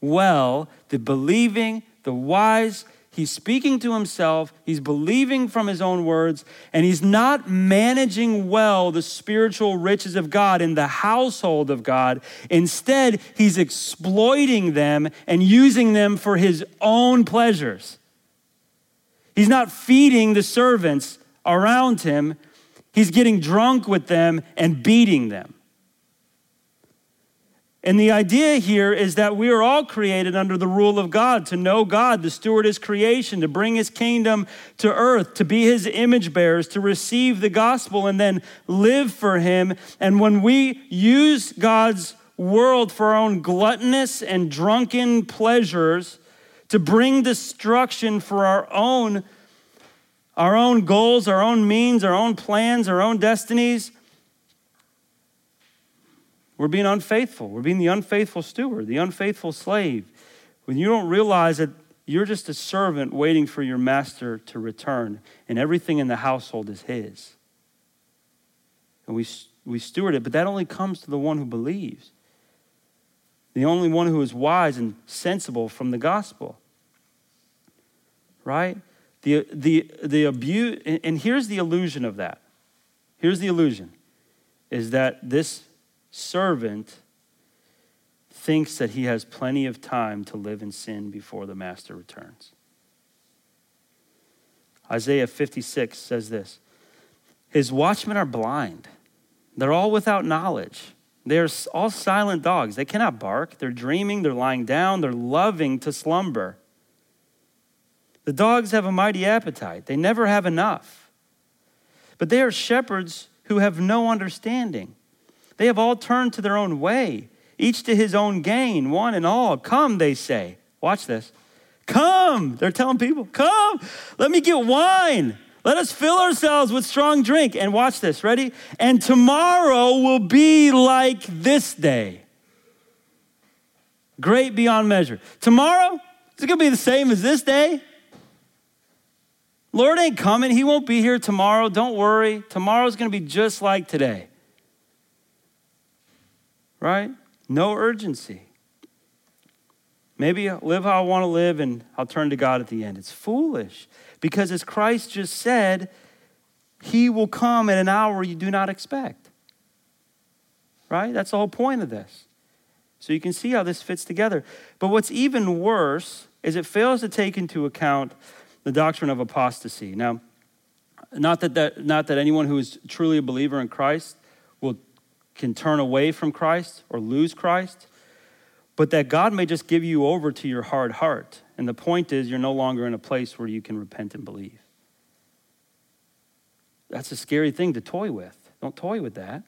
Speaker 1: well, the believing, the wise, he's speaking to himself, he's believing from his own words, and he's not managing well the spiritual riches of God in the household of God. Instead, he's exploiting them and using them for his own pleasures. He's not feeding the servants around him, He's getting drunk with them and beating them. And the idea here is that we are all created under the rule of God to know God, to steward His creation, to bring His kingdom to earth, to be His image bearers, to receive the gospel and then live for Him. And when we use God's world for our own gluttonous and drunken pleasures, to bring destruction for our own our own goals, our own means, our own plans, our own destinies, we're being unfaithful. We're being the unfaithful steward, the unfaithful slave. When you don't realize that you're just a servant waiting for your master to return, and everything in the household is his. And we, we steward it, but that only comes to the one who believes, the only one who is wise and sensible from the gospel. Right? The, the, the abuse, and here's the illusion of that. Here's the illusion is that this servant thinks that he has plenty of time to live in sin before the master returns. Isaiah 56 says this His watchmen are blind, they're all without knowledge. They're all silent dogs. They cannot bark. They're dreaming, they're lying down, they're loving to slumber. The dogs have a mighty appetite, they never have enough. But they are shepherds who have no understanding. They have all turned to their own way, each to his own gain, one and all. Come, they say. Watch this. Come. They're telling people, come, let me get wine. Let us fill ourselves with strong drink. And watch this, ready? And tomorrow will be like this day. Great beyond measure. Tomorrow is going to be the same as this day. Lord ain't coming. He won't be here tomorrow. Don't worry. Tomorrow's going to be just like today. Right? No urgency. Maybe I'll live how I want to live and I'll turn to God at the end. It's foolish because, as Christ just said, He will come at an hour you do not expect. Right? That's the whole point of this. So you can see how this fits together. But what's even worse is it fails to take into account the doctrine of apostasy. Now, not that, that, not that anyone who is truly a believer in Christ will, can turn away from Christ or lose Christ, but that God may just give you over to your hard heart. And the point is, you're no longer in a place where you can repent and believe. That's a scary thing to toy with. Don't toy with that.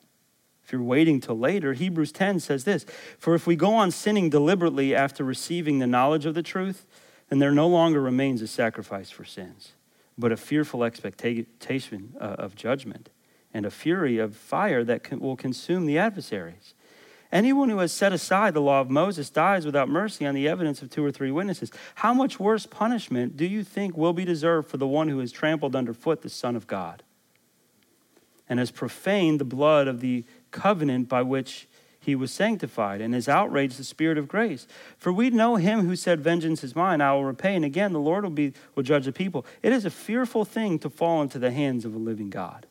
Speaker 1: If you're waiting till later, Hebrews 10 says this For if we go on sinning deliberately after receiving the knowledge of the truth, then there no longer remains a sacrifice for sins, but a fearful expectation uh, of judgment and a fury of fire that will consume the adversaries. Anyone who has set aside the law of Moses dies without mercy on the evidence of two or three witnesses. How much worse punishment do you think will be deserved for the one who has trampled underfoot the Son of God and has profaned the blood of the covenant by which he was sanctified and has outraged the spirit of grace? For we know him who said, Vengeance is mine, I will repay, and again the Lord will, be, will judge the people. It is a fearful thing to fall into the hands of a living God.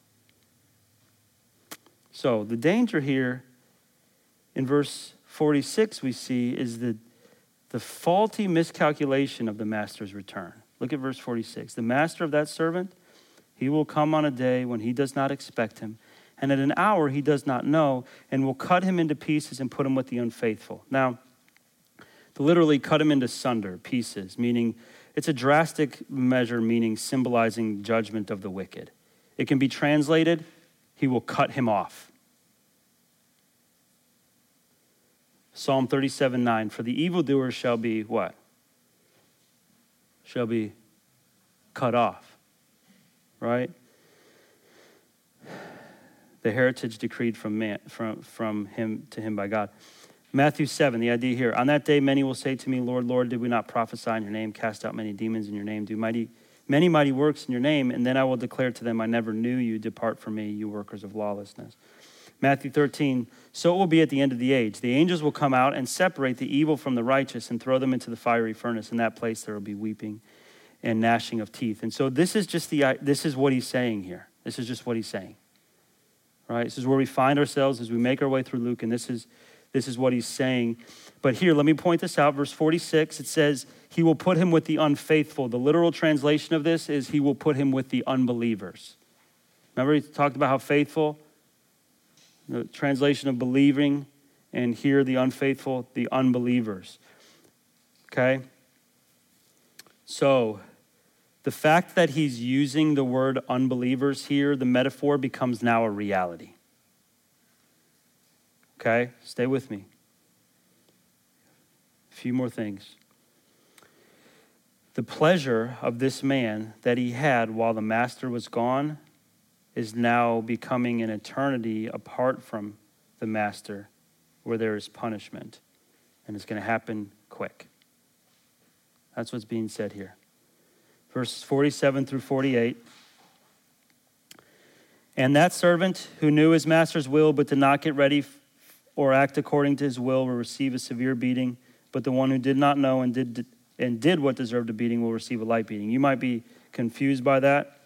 Speaker 1: So the danger here in verse 46 we see is the, the faulty miscalculation of the master's return. Look at verse 46. The master of that servant, he will come on a day when he does not expect him, and at an hour he does not know, and will cut him into pieces and put him with the unfaithful. Now, to literally cut him into sunder, pieces, meaning it's a drastic measure, meaning symbolizing judgment of the wicked. It can be translated, he will cut him off. Psalm 37 9. For the evildoer shall be what? Shall be cut off. Right? The heritage decreed from, man, from, from him to him by God. Matthew 7, the idea here. On that day, many will say to me, Lord, Lord, did we not prophesy in your name, cast out many demons in your name, do mighty, many mighty works in your name? And then I will declare to them, I never knew you. Depart from me, you workers of lawlessness. Matthew 13, so it will be at the end of the age. The angels will come out and separate the evil from the righteous and throw them into the fiery furnace. In that place there will be weeping and gnashing of teeth. And so this is just the this is what he's saying here. This is just what he's saying. Right? This is where we find ourselves as we make our way through Luke, and this is this is what he's saying. But here, let me point this out. Verse 46, it says, He will put him with the unfaithful. The literal translation of this is, He will put him with the unbelievers. Remember, he talked about how faithful the translation of believing, and here the unfaithful, the unbelievers. Okay? So, the fact that he's using the word unbelievers here, the metaphor becomes now a reality. Okay? Stay with me. A few more things. The pleasure of this man that he had while the master was gone is now becoming an eternity apart from the master where there is punishment. And it's going to happen quick. That's what's being said here. Verses 47 through 48. And that servant who knew his master's will but did not get ready or act according to his will will receive a severe beating, but the one who did not know and did, and did what deserved a beating will receive a light beating. You might be confused by that.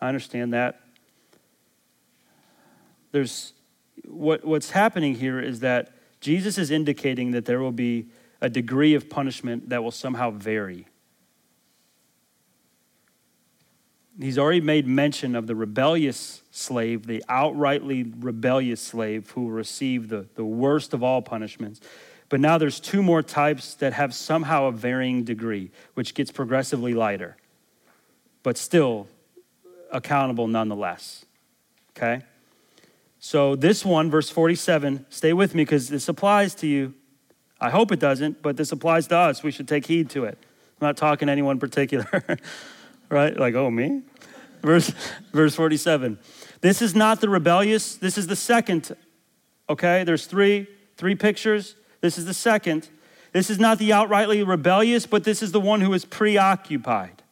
Speaker 1: I understand that there's what, what's happening here is that Jesus is indicating that there will be a degree of punishment that will somehow vary. He's already made mention of the rebellious slave, the outrightly rebellious slave who will receive the, the worst of all punishments. But now there's two more types that have somehow a varying degree, which gets progressively lighter, but still accountable nonetheless. Okay? So, this one, verse 47, stay with me because this applies to you. I hope it doesn't, but this applies to us. We should take heed to it. I'm not talking to anyone particular, right? Like, oh, me? Verse, verse 47. This is not the rebellious, this is the second. Okay, there's three, three pictures. This is the second. This is not the outrightly rebellious, but this is the one who is preoccupied.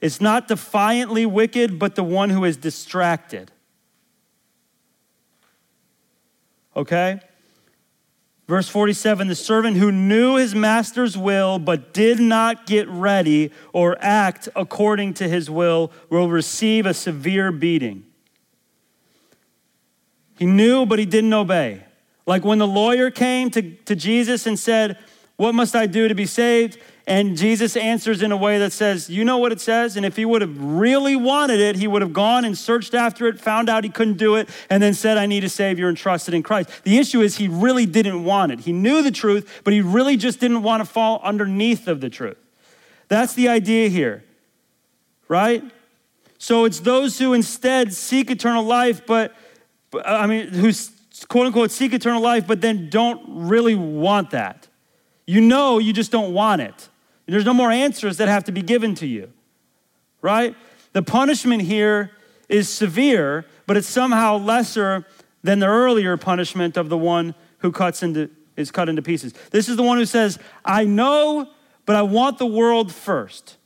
Speaker 1: It's not defiantly wicked, but the one who is distracted. Okay? Verse 47 the servant who knew his master's will but did not get ready or act according to his will will receive a severe beating. He knew, but he didn't obey. Like when the lawyer came to, to Jesus and said, What must I do to be saved? And Jesus answers in a way that says, You know what it says? And if he would have really wanted it, he would have gone and searched after it, found out he couldn't do it, and then said, I need a Savior and trusted in Christ. The issue is he really didn't want it. He knew the truth, but he really just didn't want to fall underneath of the truth. That's the idea here, right? So it's those who instead seek eternal life, but, I mean, who quote unquote seek eternal life, but then don't really want that. You know, you just don't want it. There's no more answers that have to be given to you, right? The punishment here is severe, but it's somehow lesser than the earlier punishment of the one who cuts into, is cut into pieces. This is the one who says, I know, but I want the world first.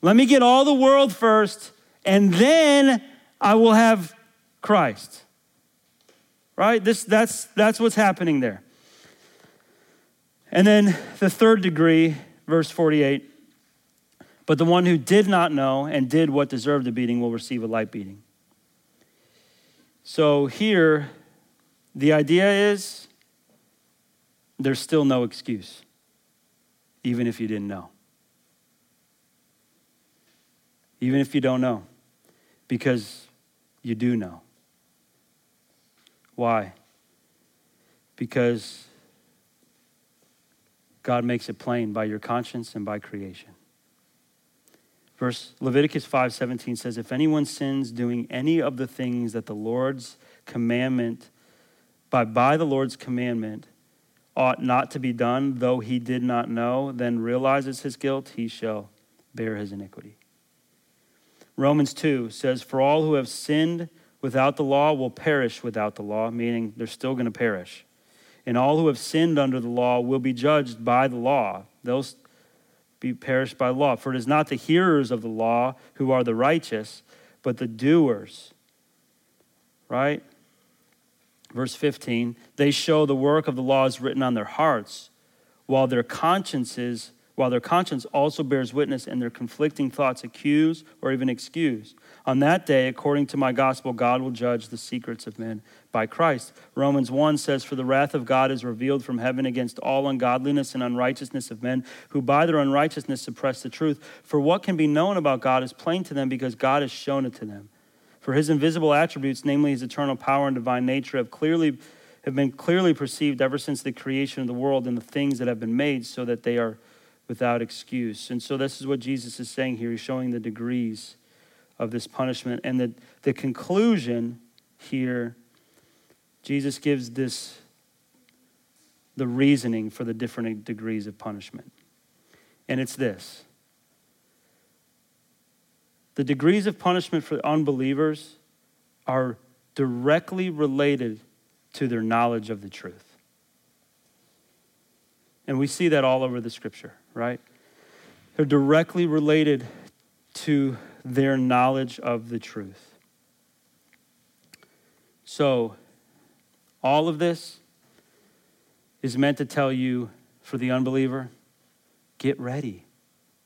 Speaker 1: Let me get all the world first, and then I will have Christ. Right? This, that's, that's what's happening there. And then the third degree, verse 48 but the one who did not know and did what deserved a beating will receive a light beating. So here, the idea is there's still no excuse, even if you didn't know. Even if you don't know, because you do know. Why? Because God makes it plain by your conscience and by creation. Verse Leviticus 5:17 says if anyone sins doing any of the things that the Lord's commandment by by the Lord's commandment ought not to be done though he did not know then realizes his guilt he shall bear his iniquity. Romans 2 says for all who have sinned without the law will perish without the law meaning they're still going to perish and all who have sinned under the law will be judged by the law. They'll be perished by law. For it is not the hearers of the law who are the righteous, but the doers. Right? Verse 15 they show the work of the law is written on their hearts, while their consciences while their conscience also bears witness and their conflicting thoughts accuse or even excuse. On that day, according to my gospel, God will judge the secrets of men by Christ. Romans 1 says, For the wrath of God is revealed from heaven against all ungodliness and unrighteousness of men who by their unrighteousness suppress the truth. For what can be known about God is plain to them because God has shown it to them. For his invisible attributes, namely his eternal power and divine nature, have clearly have been clearly perceived ever since the creation of the world and the things that have been made, so that they are without excuse. And so this is what Jesus is saying here. He's showing the degrees of this punishment. And the, the conclusion here, Jesus gives this the reasoning for the different degrees of punishment. And it's this. The degrees of punishment for unbelievers are directly related to their knowledge of the truth. And we see that all over the scripture, right? They're directly related to their knowledge of the truth. So, all of this is meant to tell you, for the unbeliever, get ready.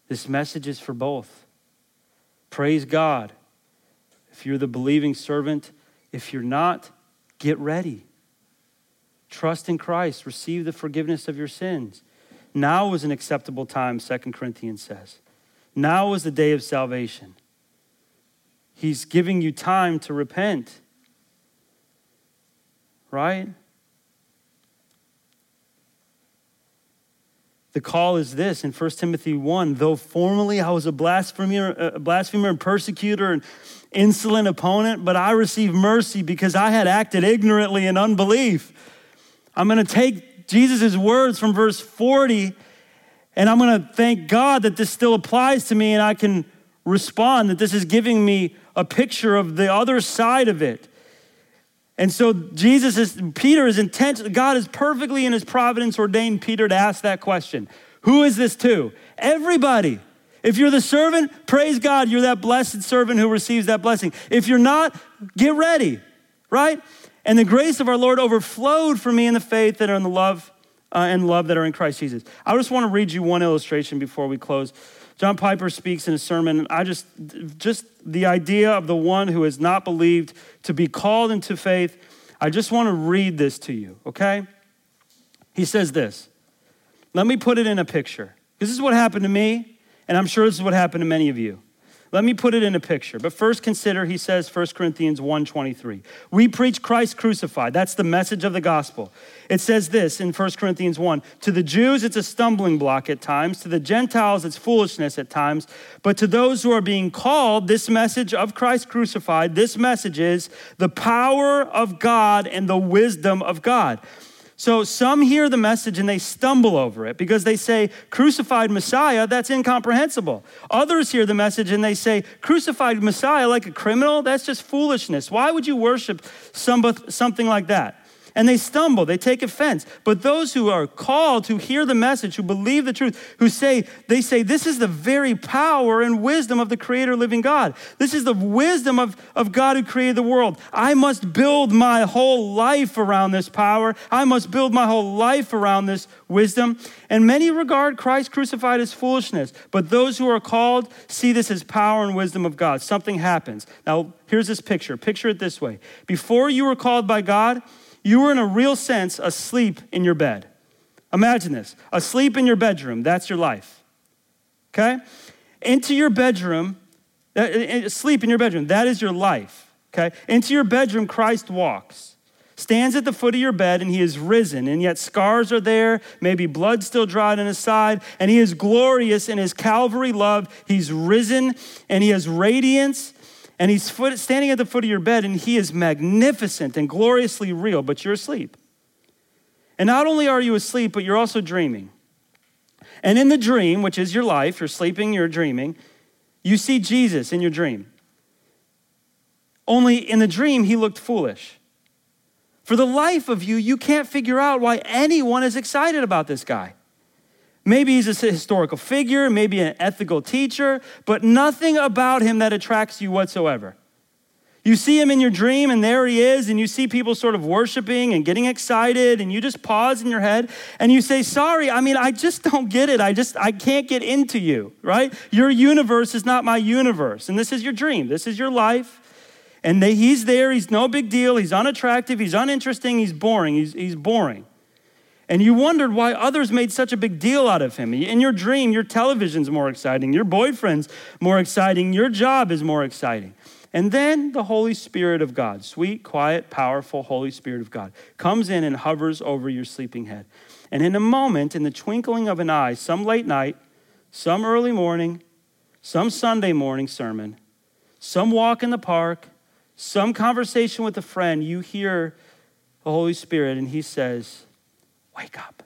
Speaker 1: This message is for both. Praise God. If you're the believing servant, if you're not, get ready. Trust in Christ, receive the forgiveness of your sins. Now is an acceptable time, 2 Corinthians says. Now is the day of salvation. He's giving you time to repent. Right? The call is this in 1 Timothy 1 though formerly I was a blasphemer, a blasphemer and persecutor and insolent opponent, but I received mercy because I had acted ignorantly in unbelief. I'm going to take Jesus' words from verse 40 and I'm going to thank God that this still applies to me and I can respond, that this is giving me a picture of the other side of it. And so Jesus is, Peter is intent, God is perfectly in his providence ordained Peter to ask that question. Who is this to? Everybody. If you're the servant, praise God, you're that blessed servant who receives that blessing. If you're not, get ready, right? And the grace of our Lord overflowed for me in the faith that are in the love uh, and love that are in Christ Jesus. I just want to read you one illustration before we close. John Piper speaks in a sermon. And I just, just the idea of the one who has not believed to be called into faith. I just want to read this to you, okay? He says this. Let me put it in a picture. This is what happened to me, and I'm sure this is what happened to many of you. Let me put it in a picture. But first consider, he says, 1 Corinthians 1.23. We preach Christ crucified. That's the message of the gospel. It says this in 1 Corinthians 1. To the Jews, it's a stumbling block at times. To the Gentiles, it's foolishness at times. But to those who are being called, this message of Christ crucified, this message is the power of God and the wisdom of God. So some hear the message and they stumble over it because they say, crucified Messiah, that's incomprehensible. Others hear the message and they say, crucified Messiah like a criminal, that's just foolishness. Why would you worship something like that? And they stumble, they take offense. But those who are called, who hear the message, who believe the truth, who say, they say, this is the very power and wisdom of the creator living God. This is the wisdom of, of God who created the world. I must build my whole life around this power. I must build my whole life around this wisdom. And many regard Christ crucified as foolishness, but those who are called see this as power and wisdom of God. Something happens. Now, here's this picture. Picture it this way. Before you were called by God, you were, in a real sense, asleep in your bed. Imagine this asleep in your bedroom, that's your life. Okay? Into your bedroom, uh, uh, sleep in your bedroom, that is your life. Okay? Into your bedroom, Christ walks stands at the foot of your bed and he is risen, and yet scars are there, maybe blood still dried on his side, and he is glorious in his Calvary love. He's risen and he has radiance and he's foot, standing at the foot of your bed, and he is magnificent and gloriously real, but you're asleep. And not only are you asleep, but you're also dreaming. And in the dream, which is your life, you're sleeping, you're dreaming, you see Jesus in your dream. Only in the dream, he looked foolish. For the life of you, you can't figure out why anyone is excited about this guy. Maybe he's a historical figure, maybe an ethical teacher, but nothing about him that attracts you whatsoever. You see him in your dream, and there he is, and you see people sort of worshiping and getting excited, and you just pause in your head and you say, Sorry, I mean, I just don't get it. I just, I can't get into you, right? Your universe is not my universe. And this is your dream, this is your life. And they, he's there, he's no big deal, he's unattractive, he's uninteresting, he's boring, he's, he's boring and you wondered why others made such a big deal out of him. In your dream, your television's more exciting, your boyfriend's more exciting, your job is more exciting. And then the Holy Spirit of God, sweet, quiet, powerful Holy Spirit of God, comes in and hovers over your sleeping head. And in a moment, in the twinkling of an eye, some late night, some early morning, some Sunday morning sermon, some walk in the park, some conversation with a friend, you hear the Holy Spirit, and He says, Wake up.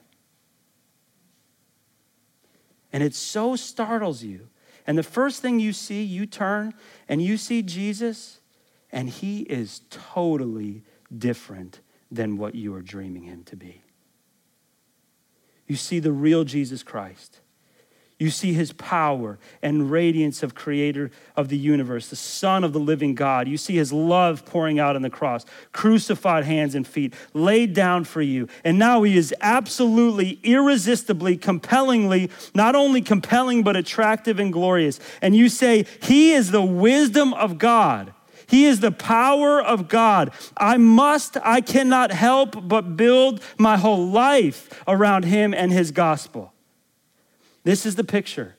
Speaker 1: And it so startles you. And the first thing you see, you turn and you see Jesus, and he is totally different than what you are dreaming him to be. You see the real Jesus Christ. You see his power and radiance of creator of the universe, the son of the living God. You see his love pouring out on the cross, crucified hands and feet, laid down for you. And now he is absolutely, irresistibly, compellingly, not only compelling, but attractive and glorious. And you say, he is the wisdom of God. He is the power of God. I must, I cannot help but build my whole life around him and his gospel. This is the picture.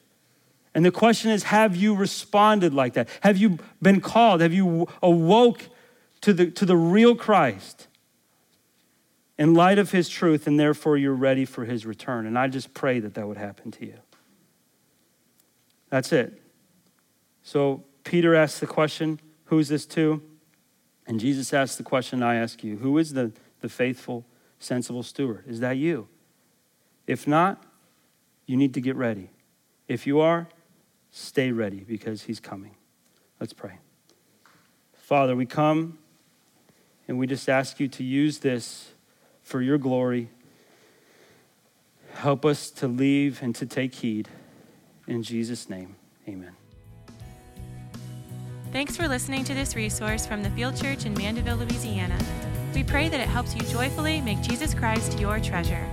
Speaker 1: And the question is have you responded like that? Have you been called? Have you awoke to the, to the real Christ in light of his truth, and therefore you're ready for his return? And I just pray that that would happen to you. That's it. So Peter asks the question, Who is this to? And Jesus asks the question I ask you Who is the, the faithful, sensible steward? Is that you? If not, you need to get ready. If you are, stay ready because he's coming. Let's pray. Father, we come and we just ask you to use this for your glory. Help us to leave and to take heed. In Jesus' name, amen.
Speaker 2: Thanks for listening to this resource from the Field Church in Mandeville, Louisiana. We pray that it helps you joyfully make Jesus Christ your treasure.